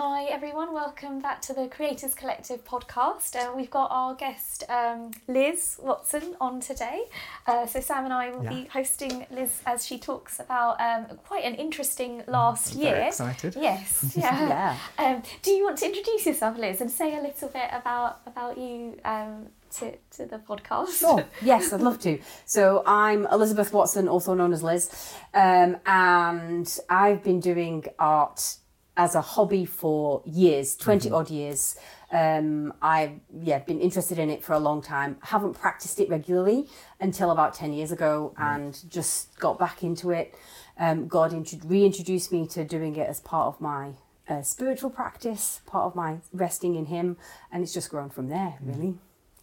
Hi everyone, welcome back to the Creators Collective podcast. Uh, we've got our guest um, Liz Watson on today. Uh, so Sam and I will Yeah. be hosting Liz as she talks about um, quite an interesting last Very year. excited. Yes, yeah. Yeah. Um, do you want to introduce yourself, Liz, and say a little bit about about you um, to to the podcast? Sure. Yes, I'd love to. So I'm Elizabeth Watson, also known as Liz, um, and I've been doing art as a hobby for years, 20 odd years. Um, I've yeah been interested in it for a long time. Haven't practiced it regularly until about 10 years ago, and just got back into it. Um, God intro- reintroduced me to doing it as part of my uh, spiritual practice, part of my resting in Him, and it's just grown from there. Really,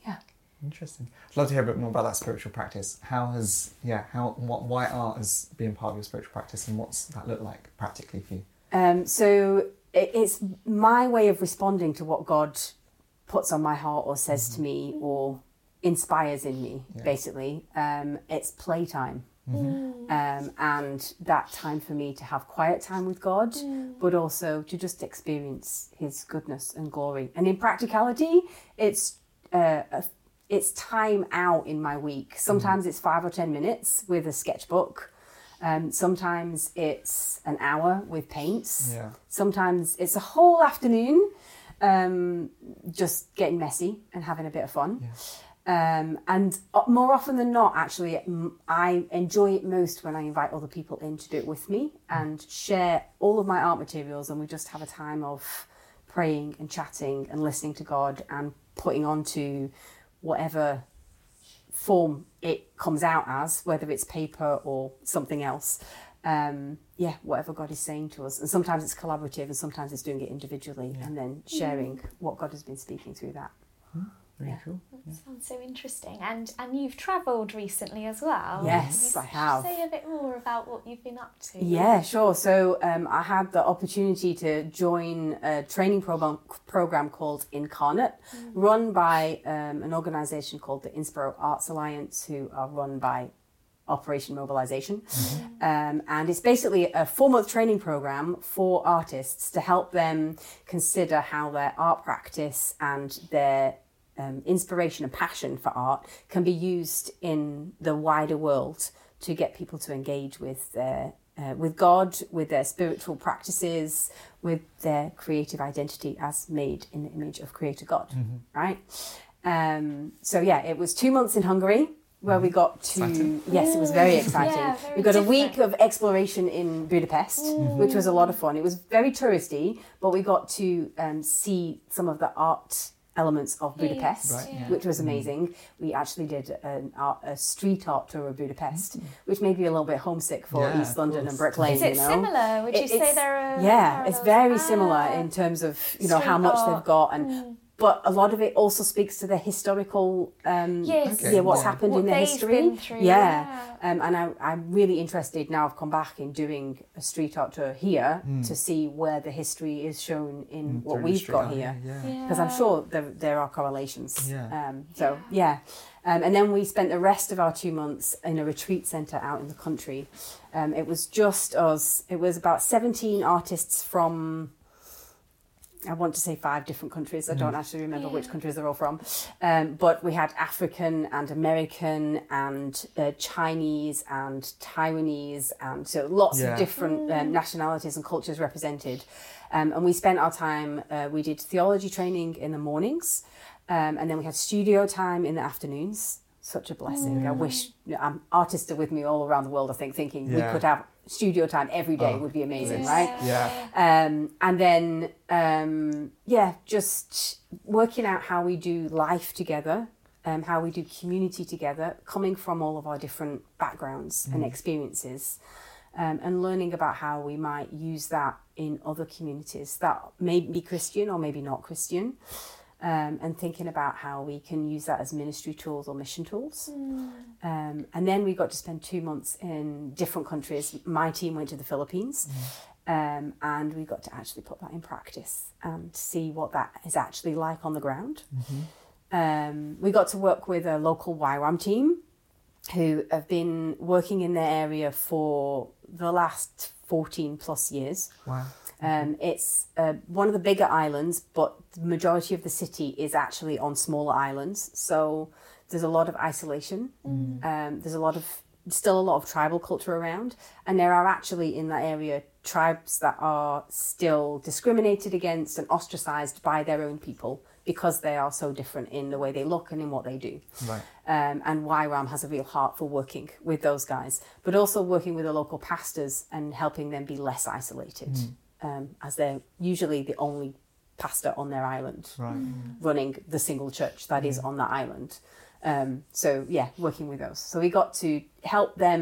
yeah. Interesting. I'd love to hear a bit more about that spiritual practice. How has yeah how what why art has been part of your spiritual practice and what's that look like practically for you? Um, so it, it's my way of responding to what God puts on my heart or says to me or inspires in me, Yeah. basically. Um, it's playtime. Um, and that time for me to have quiet time with God, but also to just experience His goodness and glory. And in practicality, it's uh, a, it's time out in my week. Sometimes it's five or ten minutes with a sketchbook. Um, sometimes it's an hour with paints. Yeah. Sometimes it's a whole afternoon um, just getting messy and having a bit of fun. Um, and uh, more often than not, actually, I enjoy it most when I invite other people in to do it with me and share all of my art materials, and we just have a time of praying and chatting and listening to God and putting on to whatever form it comes out as, whether it's paper or something else. Um, yeah, whatever God is saying to us. And sometimes it's collaborative and sometimes it's doing it individually and then sharing what God has been speaking through that. Very Yeah. cool. Sounds so interesting. And and you've travelled recently as well. Yes, Can you I have. Say a bit more about what you've been up to. Yeah, sure. So um, I had the opportunity to join a training program program called Incarnate, run by um, an organisation called the Inspiro Arts Alliance, who are run by Operation Mobilization. Um, and it's basically a four month training program for artists to help them consider how their art practice and their um, inspiration and passion for art can be used in the wider world to get people to engage with their uh, with God, with their spiritual practices, with their creative identity as made in the image of Creator God, right? Um, so yeah, it was two months in Hungary where we got to Exciting. yes, it was very exciting. Yeah, very we got a week of exploration in Budapest, which was a lot of fun. It was very touristy, but we got to um, see some of the art elements of Budapest, Right, yeah. which was amazing. We actually did an art, a street art tour of Budapest, Mm. which made me a little bit homesick for Yeah, East London and Brick Lane. Is it you know? similar? Would you say there are yeah, it's very Ah. similar in terms of you know how much art. they've got and. But a lot of it also speaks to the historical, um, Yes. Okay, yeah, what's yeah. happened What in their they've history. been through, yeah, yeah. Um, and I, I'm really interested now. I've come back in doing a street art tour here to see where the history is shown in what we've got art, here Yeah. yeah. Yeah. because I'm sure there, there are correlations. Yeah. Um, so yeah, um, and then we spent the rest of our two months in a retreat centre out in the country. Um, it was just us. It was about 17 artists from. I want to say five different countries. I don't actually remember which countries they're all from, um, but we had African and American and uh, Chinese and Taiwanese and so lots Yeah. of different um, nationalities and cultures represented. Um, and we spent our time. Uh, we did theology training in the mornings, um, and then we had studio time in the afternoons. Such a blessing. I wish um, artists are with me all around the world. I think thinking we could have studio time every day Oh, would be amazing, Yeah. right? Yeah. um, and then um, yeah, just working out how we do life together, um, how we do community together, coming from all of our different backgrounds and experiences, um, and learning about how we might use that in other communities that may be Christian or maybe not Christian. Um, and thinking about how we can use that as ministry tools or mission tools. Um, and then we got to spend two months in different countries. My team went to the Philippines, um, and we got to actually put that in practice and see what that is actually like on the ground. Um, we got to work with a local YWAM team who have been working in their area for the last 14 plus years. Wow. Um, it's uh, one of the bigger islands, but the majority of the city is actually on smaller islands. So there's a lot of isolation. Um, there's a lot of still a lot of tribal culture around, and there are actually in that area tribes that are still discriminated against and ostracized by their own people because they are so different in the way they look and in what they do. Right. Um, and YWAM has a real heart for working with those guys, but also working with the local pastors and helping them be less isolated, um, as they're usually the only pastor on their island Right. running the single church that is on that island. Um, so yeah, working with those. So we got to help them,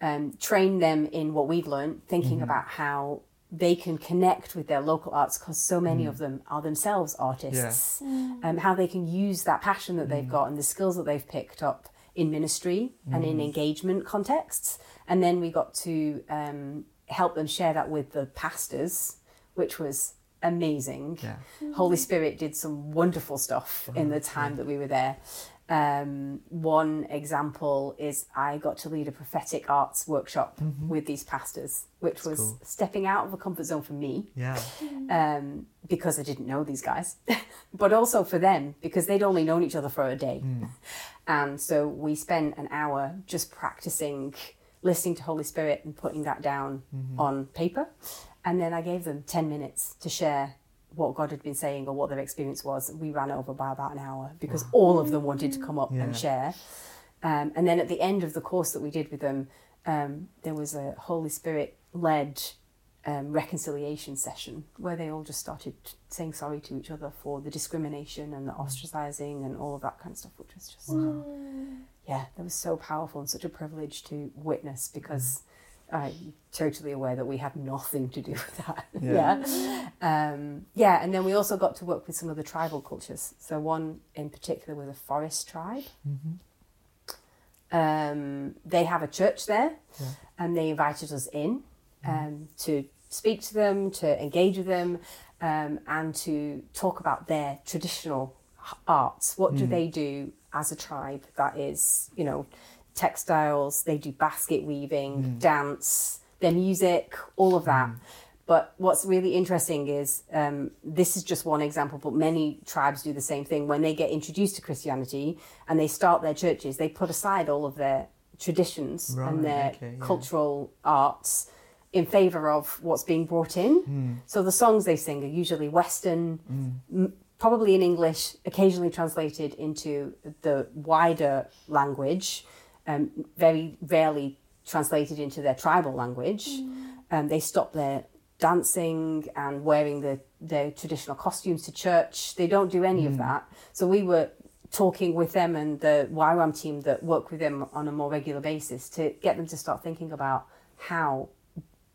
um, train them in what we've learned, thinking about how they can connect with their local arts because so many of them are themselves artists. Um, how they can use that passion that they've got and the skills that they've picked up in ministry and in engagement contexts. And then we got to um, help them share that with the pastors, which was amazing. Yeah. Holy Spirit did some wonderful stuff in the time that we were there. Um, one example is I got to lead a prophetic arts workshop with these pastors, which was cool. stepping out of a comfort zone for me Yeah. um, because I didn't know these guys, but also for them because they'd only known each other for a day. And so we spent an hour just practicing listening to Holy Spirit and putting that down on paper. And then I gave them 10 minutes to share what God had been saying or what their experience was. We ran over by about an hour because all of them wanted to come up Yeah. and share. Um, and then at the end of the course that we did with them, um, there was a Holy Spirit led um, reconciliation session where they all just started saying sorry to each other for the discrimination and the ostracizing and all of that kind of stuff, which was just, yeah, that was so powerful and such a privilege to witness because I'm totally aware that we had nothing to do with that. Yeah. yeah. Um, yeah, and then we also got to work with some of the tribal cultures. So one in particular was a forest tribe. Um, they have a church there, Yeah. and they invited us in um, to speak to them, to engage with them, um, and to talk about their traditional arts. What do they do as a tribe that is, you know, textiles? They do basket weaving, dance, their music, all of that. But what's really interesting is um, this is just one example, but many tribes do the same thing. When they get introduced to Christianity and they start their churches, they put aside all of their traditions Right, and their okay, yeah. cultural arts in favor of what's being brought in. Hmm. So the songs they sing are usually Western, m- probably in English, occasionally translated into the wider language, um, very rarely translated into their tribal language. Um, they stop their dancing and wearing the, their traditional costumes to church. They don't do any of that. So we were talking with them and the YWAM team that work with them on a more regular basis to get them to start thinking about how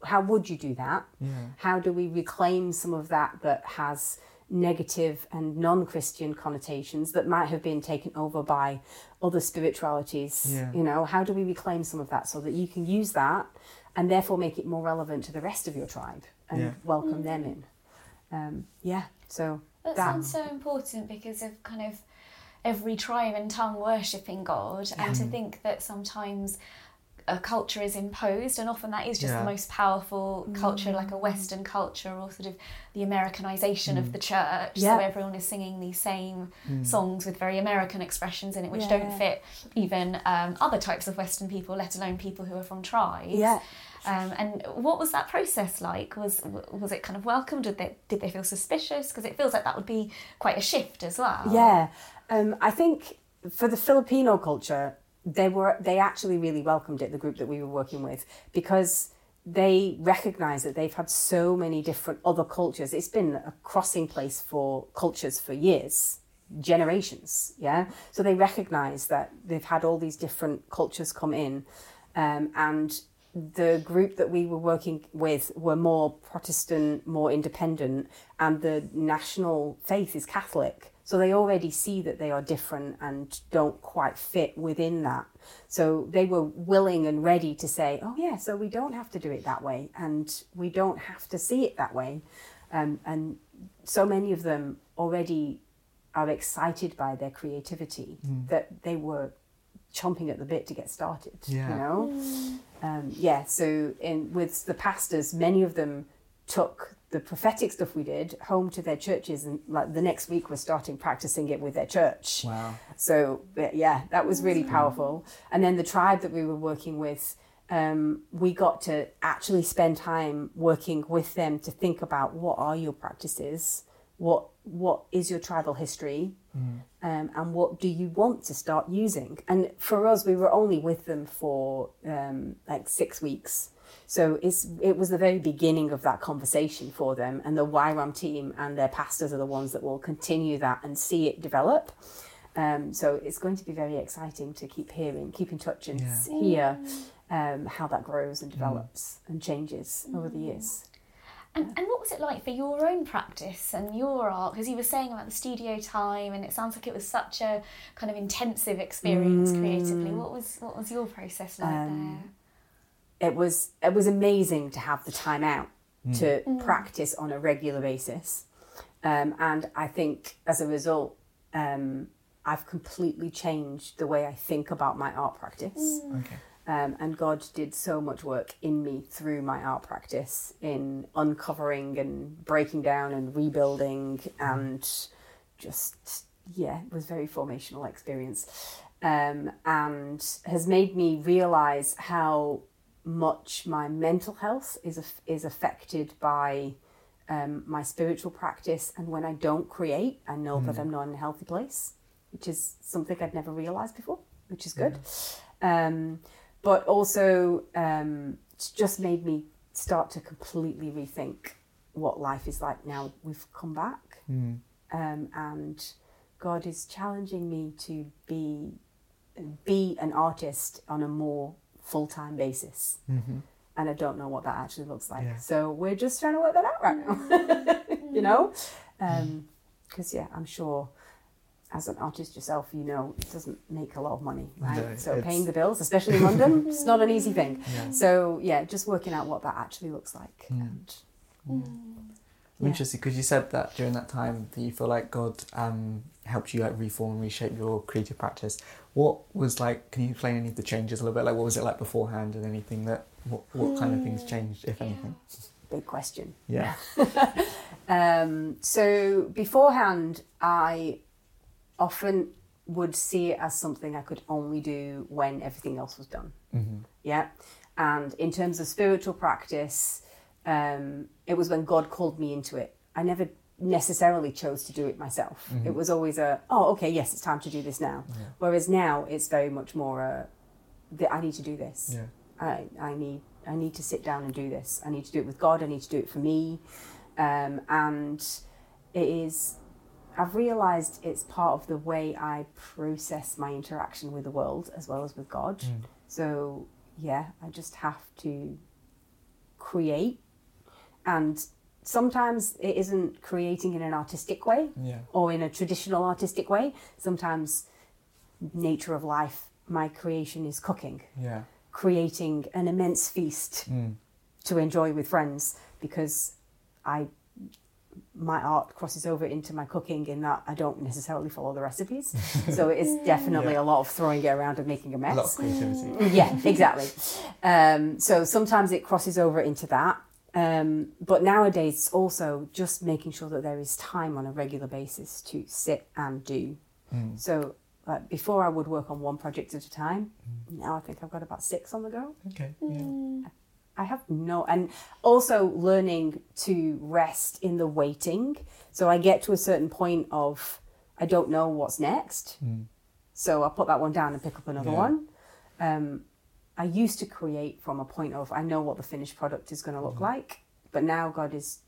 how would you do that? Yeah. How do we reclaim some of that that has negative and non-Christian connotations that might have been taken over by other spiritualities? Yeah. You know, how do we reclaim some of that so that you can use that and therefore make it more relevant to the rest of your tribe and Yeah. welcome them in? Um, yeah. So That, That- sounds so important because of kind of every tribe and tongue worshipping God, and to think that sometimes a culture is imposed, and often that is just Yeah. the most powerful culture, like a Western culture, or sort of the Americanization of the church. Yeah. So everyone is singing these same songs with very American expressions in it, which Yeah. don't fit even um, other types of Western people, let alone people who are from tribes. yeah. Um, and what was that process like? Was was it kind of welcome? Did they did they feel suspicious? Because it feels like that would be quite a shift as well. Yeah, um, I think for the Filipino culture, they were they actually really welcomed it. The group that we were working with because they recognise that they've had so many different other cultures. It's been a crossing place for cultures for years, generations. Yeah, so they recognise that they've had all these different cultures come in, um, and the group that we were working with were more Protestant, more independent, and the national faith is Catholic. So they already see that they are different and don't quite fit within that. So they were willing and ready to say, oh, yeah, so we don't have to do it that way and we don't have to see it that way. Um, and so many of them already are excited by their creativity that they were chomping at the bit to get started. Yeah. You know? Um, yeah, so in with the pastors, many of them took the prophetic stuff we did home to their churches and like the next week we're starting practicing it with their church. Wow. so yeah that was really powerful. And then the tribe that we were working with um, we got to actually spend time working with them to think about what are your practices what what is your tribal history um, and what do you want to start using? And for us we were only with them for um, like six weeks so it's it was the very beginning of that conversation for them, and the YWAM team and their pastors are the ones that will continue that and see it develop. Um, so it's going to be very exciting to keep hearing, keep in touch, and Yeah. hear um, how that grows and develops and changes over the years. And, and what was it like for your own practice and your art? Because you were saying about the studio time, and it sounds like it was such a kind of intensive experience creatively. What was what was your process like Um, it was it was amazing to have the time out to practice on a regular basis, um, and I think as a result, um, I've completely changed the way I think about my art practice. Okay. Um, and God did so much work in me through my art practice in uncovering and breaking down and rebuilding and just yeah, it was a very formational experience, um, and has made me realize how much my mental health is is affected by um, my spiritual practice, and when I don't create, I know that I'm not in a healthy place, which is something I'd never realized before, which is good. Um, but also, um, it's just made me start to completely rethink what life is like now we've come back, Mm. um, and God is challenging me to be be an artist on a more full time basis. hmm And I don't know what that actually looks like. Yeah. So we're just trying to work that out right now. you know? Because, yeah, I'm sure as an artist yourself, you know it doesn't make a lot of money, right? No, so paying the bills, especially in London, it's not an easy thing. Yeah. So, yeah, just working out what that actually looks like. Mm. And I'm Yeah. interested because you said that during that time that you feel like God um, helped you like reform and reshape your creative practice. What was like? Can you explain any of the changes a little bit? Like what was it like beforehand, and anything that what, what kind of things changed, if anything? big question. Yeah. Um, so beforehand, I often would see it as something I could only do when everything else was done. hmm Yeah. And in terms of spiritual practice, um, it was when God called me into it. I never necessarily chose to do it myself. It was always a, oh, okay, yes, it's time to do this now. Yeah. Whereas now it's very much more a, that I need to do this. Yeah. I, I need I need to sit down and do this. I need to do it with God. I need to do it for me, um, and it is. I've realised it's part of the way I process my interaction with the world as well as with God. Mm. So yeah, I just have to create, and sometimes it isn't creating in an artistic way Yeah. or in a traditional artistic way. Sometimes nature of life, my creation is cooking Yeah. creating an immense feast Mm. to enjoy with friends because I my art crosses over into my cooking in that I don't necessarily follow the recipes. so it is definitely Yeah. a lot of throwing it around and making a A lot of mess. creativity. yeah, exactly. Um, so sometimes it crosses over into that. Um, but nowadays, it's also just making sure that there is time on a regular basis to sit and do. Mm. So like before, I would work on one project at a time. Now I think I've got about six on the go. Okay. Yeah. I have no, and also learning to rest in the waiting. So I get to a certain point of I don't know what's next, Mm. so I put that one down and pick up another Yeah. one. Um, I used to create from a point of I know what the finished product is going to look mm-hmm. like, but now God is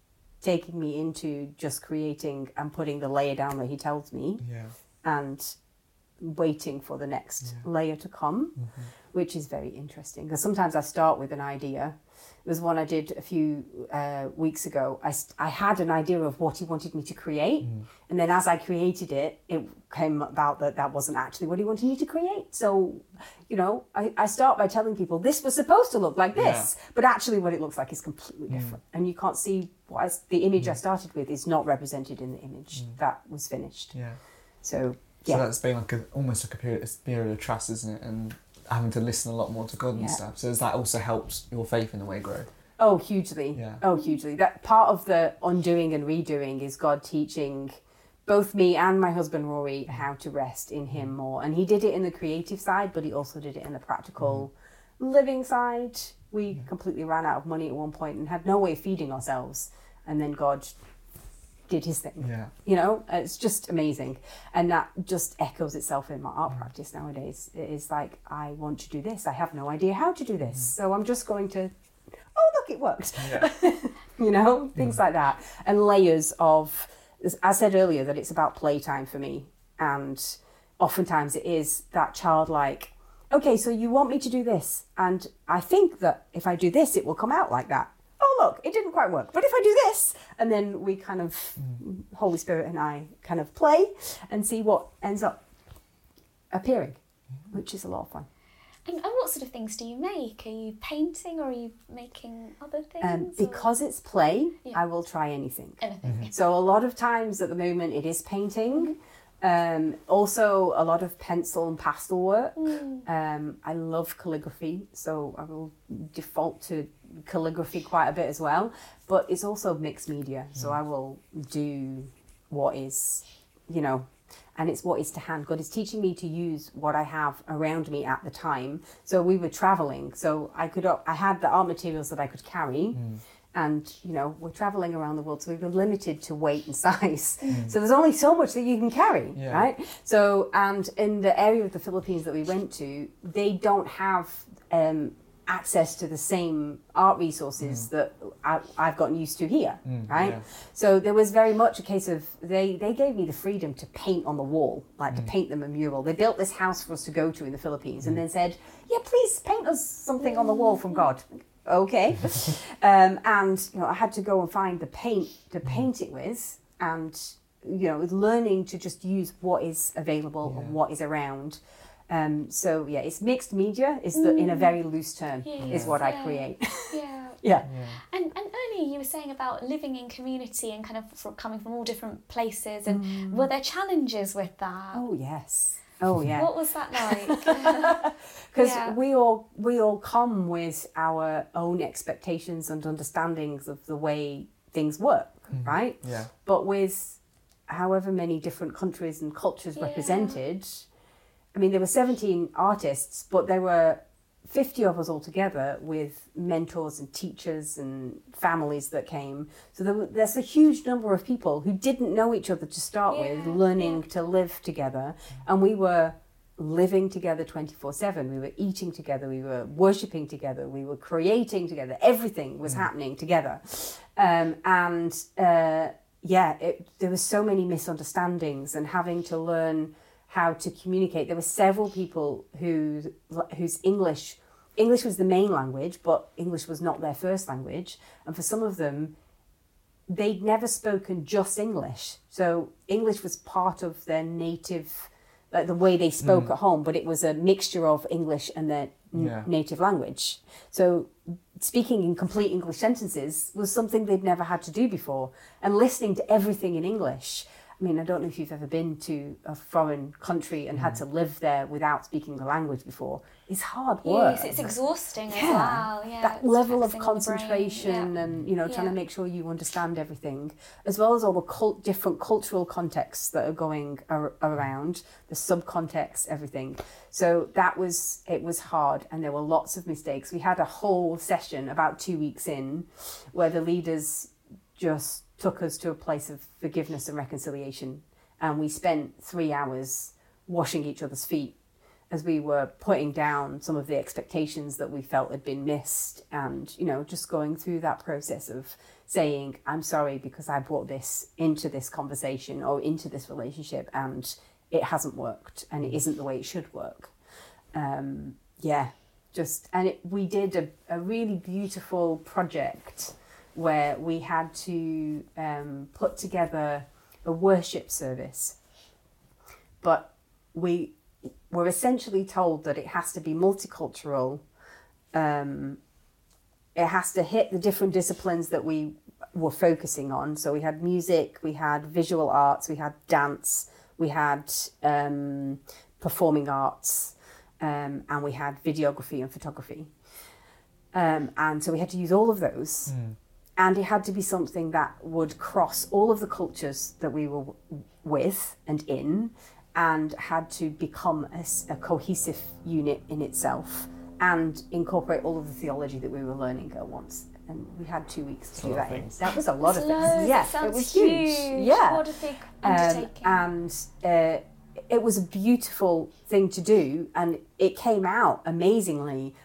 taking me into just creating and putting the layer down that He tells me Yeah. and waiting for the next layer to come, mm-hmm. which is very interesting. Because sometimes I start with an idea. It was one I did a few uh, weeks ago. I, I had an idea of what he wanted me to create. Mm-hmm. And then as I created it, it came about that that wasn't actually what he wanted me to create. So, you know, I, I start by telling people this was supposed to look like this, but actually what it looks like is completely mm. different. And you can't see what I the image I mm. started with is not represented in the image mm. that was finished. Yeah. So, yeah. So yeah. that's been like a almost like a period, a period of trust, isn't it? And having to listen a lot more to God and Yeah. stuff. So has that also helped your faith in a way grow? Oh, hugely. Yeah. Oh, hugely. That part of the undoing and redoing is God teaching both me and my husband Rory how to rest in Him mm. more. And He did it in the creative side, but He also did it in the practical mm. living side. We completely ran out of money at one point and had no way of feeding ourselves. And then God did His thing. Yeah. You know, it's just amazing. And that just echoes itself in my art mm. practice nowadays. It is like, I want to do this. I have no idea how to do this. Mm. So I'm just going to, oh, look, it worked. Yeah. you know, things like that. And layers of, as I said earlier, that it's about playtime for me. And oftentimes it is that childlike, okay, so you want me to do this. And I think that if I do this, it will come out like that. Oh, look, it didn't quite work. But if I do this, and then we kind of, Holy Spirit and I kind of play and see what ends up appearing, which is a lot of fun. And, and what sort of things do you make? Are you painting or are you making other things? Um, or because it's play, Yeah. I will try anything. anything? So a lot of times at the moment it is painting. Um, also a lot of pencil and pastel work. Um, I love calligraphy, so I will default to calligraphy quite a bit as well. But it's also mixed media, so mm. I will do what is, you know, and it's what is to hand. God is teaching me to use what I have around me at the time. So we were traveling, so I could I had the art materials that I could carry. Mm. And you know we're traveling around the world, so we were limited to weight and size. Mm. So there's only so much that you can carry, Yeah. right? So and in the area of the Philippines that we went to, they don't have um, access to the same art resources mm. that I, I've gotten used to here, mm, right? yeah. So there was very much a case of they they gave me the freedom to paint on the wall, like to mm. paint them a mural. They built this house for us to go to in the Philippines, and then said, "Yeah, please paint us something on the wall from God." Okay, um, and you know I had to go and find the paint to paint it with, and you know learning to just use what is available and what is around. Um, so yeah, it's mixed media. Is the in a mm. very loose term is Yes, what I create. Yeah. yeah. And, and earlier you were saying about living in community and kind of from, coming from all different places. And mm. were there challenges with that? Oh yes. Oh yeah. What was that like? because Yeah. we all we all come with our own expectations and understandings of the way things work mm. right Yeah. but with however many different countries and cultures Yeah. represented i mean there were 17 artists but there were 50 of us all together with mentors and teachers and families that came. So there, were- there's a huge number of people who didn't know each other to start with Yeah, learning to live together. And we were living together 24 7 we were eating together. We were worshipping together. We were creating together. Everything was happening together. Um, and uh, yeah it, there were so many misunderstandings and having to learn how to communicate there were several people who whose english english was the main language but english was not their first language and for some of them they'd never spoken just English. So English was part of their native, like the way they spoke hmm. at home, but it was a mixture of English and their n- Yeah. native language. So speaking in complete English sentences was something they'd never had to do before. And listening to everything in English. I mean, I don't know if you've ever been to a foreign country and had mm. to live there without speaking the language before. It's hard work yes, it's exhausting as well. Yeah, that level of taxing on the brain, concentration yeah. and you know trying Yeah. to make sure you understand everything as well as all the cult, different cultural contexts that are going ar- around the subcontext everything so that was it was hard and there were lots of mistakes we had a whole session about two weeks in where the leaders just took us to a place of forgiveness and reconciliation. And we spent three hours washing each other's feet as we were putting down some of the expectations that we felt had been missed and you know just going through that process of saying i'm sorry because i brought this into this conversation or into this relationship and it hasn't worked and it isn't the way it should work. Um, yeah just and it, we did a, a really beautiful project where we had to um, put together a worship service but we were essentially told that it has to be multicultural. Um, it has to hit the different disciplines that we were focusing on. So we had music, we had visual arts, we had dance, we had um, performing arts, um, and we had videography and photography. Um, and so we had to use all of those. And it had to be something that would cross all of the cultures that we were with and in, and had to become a cohesive unit in itself and incorporate all of the theology that we were learning at once. And we had two weeks to do that in. That was a lot of Loads, things. it Yeah, it sounds was huge. Yeah. What a big Um, undertaking. and uh, it was a beautiful thing to do, and it came out amazingly.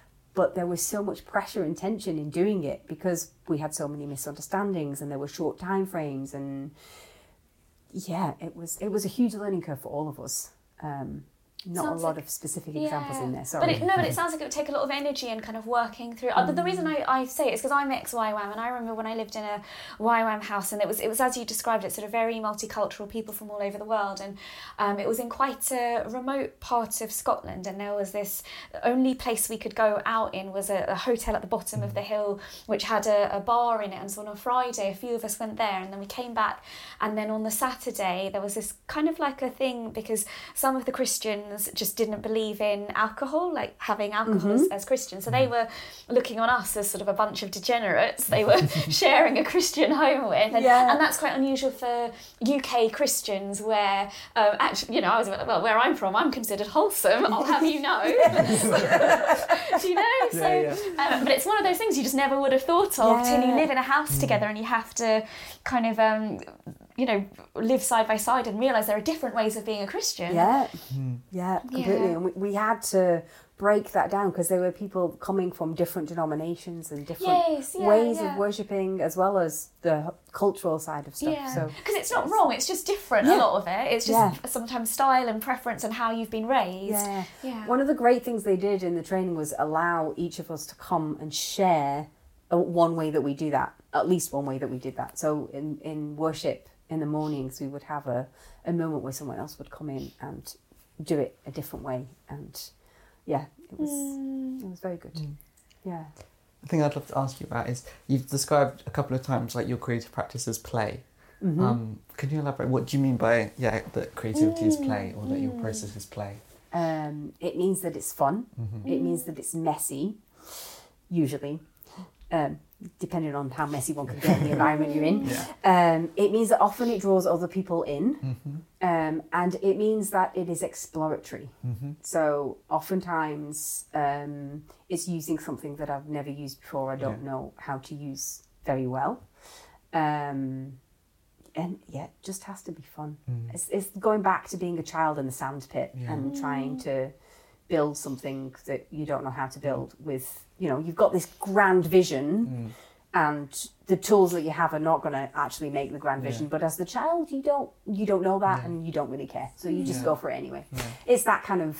But there was so much pressure and tension in doing it because we had so many misunderstandings, and there were short time frames, and yeah, it was it was a huge learning curve for all of us. Um, not Sounds a lot like- of specific examples in there. But it, no, but it sounds like it would take a lot of energy and kind of working through. Uh, the, reason I, I say it is because I'm ex YWAM, and I remember when I lived in a YWAM house, and it was it was as you described it, sort of very multicultural people from all over the world, and um, it was in quite a remote part of Scotland, and there was this the only place we could go out in was a, a hotel at the bottom of the hill, which had a, a bar in it, and so on a Friday, a few of us went there, and then we came back, and then on the Saturday there was this kind of like a thing because some of the Christians just didn't believe in alcohol, like having alcohol as, as Christians. So they were looking on us as sort of a bunch of degenerates. They were sharing a Christian home with, and, Yeah. and that's quite unusual for UK Christians, where um, actually, you know, I was well, where I'm from, I'm considered wholesome. I'll have you know. Do you know? So, Yeah, Um, but it's one of those things you just never would have thought of till you live in a house together and you have to kind of. Um, you know, live side by side and realize there are different ways of being a Christian. Yeah, hmm. yeah, completely. Yeah. And we, we had to break that down because there were people coming from different denominations and different Yes, yeah, ways yeah. of worshipping, as well as the cultural side of stuff. Yeah, So because it's not wrong. It's just different. Yeah. A lot of it. It's just Yeah. sometimes style and preference and how you've been raised. yeah. Yeah. One of the great things they did in the training was allow each of us to come and share one way that we do that. At least one way that we did that. So in in worship in the mornings, we would have a, a moment where someone else would come in and do it a different way. And yeah, it was Mm. it was very good. Yeah. The thing I'd love to ask you about is you've described a couple of times like your creative practice as play. Mm-hmm. Um, can you elaborate? What do you mean by yeah that creativity is play or that your Mm. process is play? Um, it means that it's fun. It means that it's messy, usually, um, depending on how messy one can get in the environment you're in. Yeah. Um, it means that often it draws other people in, Mm-hmm. um, and it means that it is exploratory. Mm-hmm. So oftentimes um, it's using something that I've never used before. I don't Yeah. know how to use very well. Um, and yeah, it just has to be fun. It's, it's going back to being a child in the sand pit Yeah. and trying to build something that you don't know how to mm. build with, you know, you've got this grand vision mm. and the tools that you have are not going to actually make the grand Yeah. vision but as the child you don't you don't know that Yeah. and you don't really care so you just Yeah. go for it anyway Yeah. it's that kind of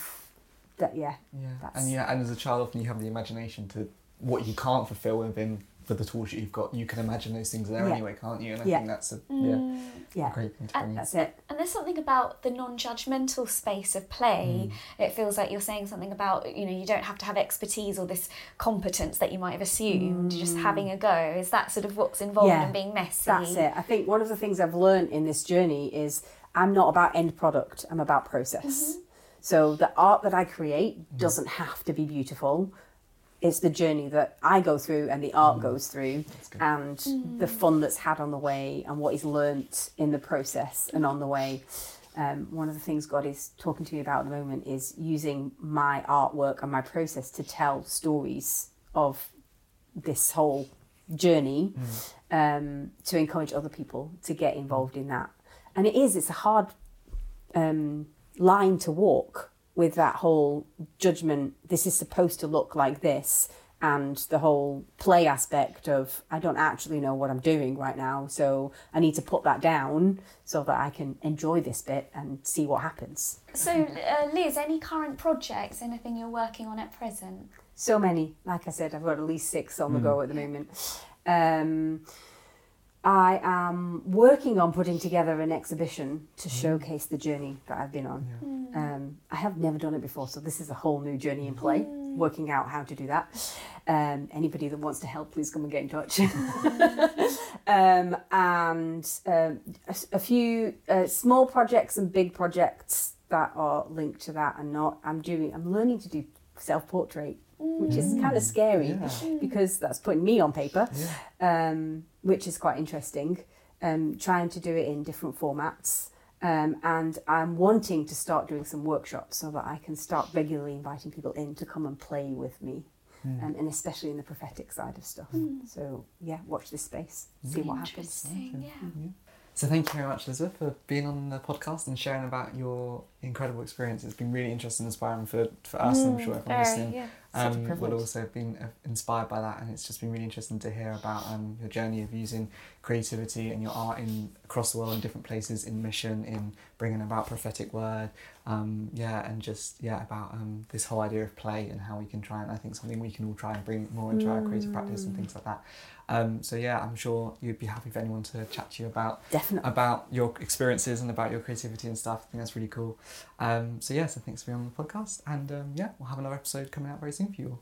that yeah Yeah, That's- and yeah, and as a child, often you have the imagination to what you can't fulfill within for the tools that you've got. You can imagine those things there Yeah. anyway, can't you? And I Yeah. think that's a yeah, yeah a great thing to bring in. that's it And there's something about the non-judgmental space of play. Mm. It feels like you're saying something about you know you don't have to have expertise or this competence that you might have assumed. Just having a go is that sort of what's involved Mm. Yeah, in being messy. that's it i think one of the things i've learned in this journey is i'm not about end product i'm about process so the art that i create doesn't have to be beautiful it's the journey that I go through and the art goes through, good. and the fun that's had on the way, and what is learnt in the process and on the way. Um, one of the things God is talking to me about at the moment is using my artwork and my process to tell stories of this whole journey um, to encourage other people to get involved in that. And it is, it's a hard um, line to walk with that whole judgment. This is supposed to look like this, and the whole play aspect of I don't actually know what I'm doing right now, so I need to put that down so that I can enjoy this bit and see what happens. So, uh, Liz, any current projects, anything you're working on at present? So many, like I said, I've got at least six on the go at the moment. Um, I am working on putting together an exhibition to showcase the journey that I've been on. Um, I have never done it before, so this is a whole new journey in play, working out how to do that. Um, anybody that wants to help, please come and get in touch. um, and um, a, a few uh, small projects and big projects that are linked to that and not. I'm doing. I'm learning to do self portrait which is kind of scary Yeah. because that's putting me on paper, Yeah. um, which is quite interesting. Um, trying to do it in different formats. Um, and I'm wanting to start doing some workshops so that I can start regularly inviting people in to come and play with me, Mm. um, and especially in the prophetic side of stuff. So, yeah, watch this space, see what happens. Interesting, yeah. So thank you very much, Elizabeth, for being on the podcast and sharing about your incredible experience. It's been really interesting and inspiring for, for us, and I'm sure everyone Very, listening yeah. Um, will also have been uh, inspired by that. And it's just been really interesting to hear about um, your journey of using creativity and your art in across the world in different places, in mission, in bringing about prophetic word. Um, yeah, and just yeah about um, this whole idea of play and how we can try and I think something we can all try and bring more into our creative practice and things like that. Um, so yeah, I'm sure you'd be happy for anyone to chat to you about Definitely. about your experiences and about your creativity and stuff. I think that's really cool. Um, so yeah, so thanks for being on the podcast, and um, yeah, we'll have another episode coming out very soon for you.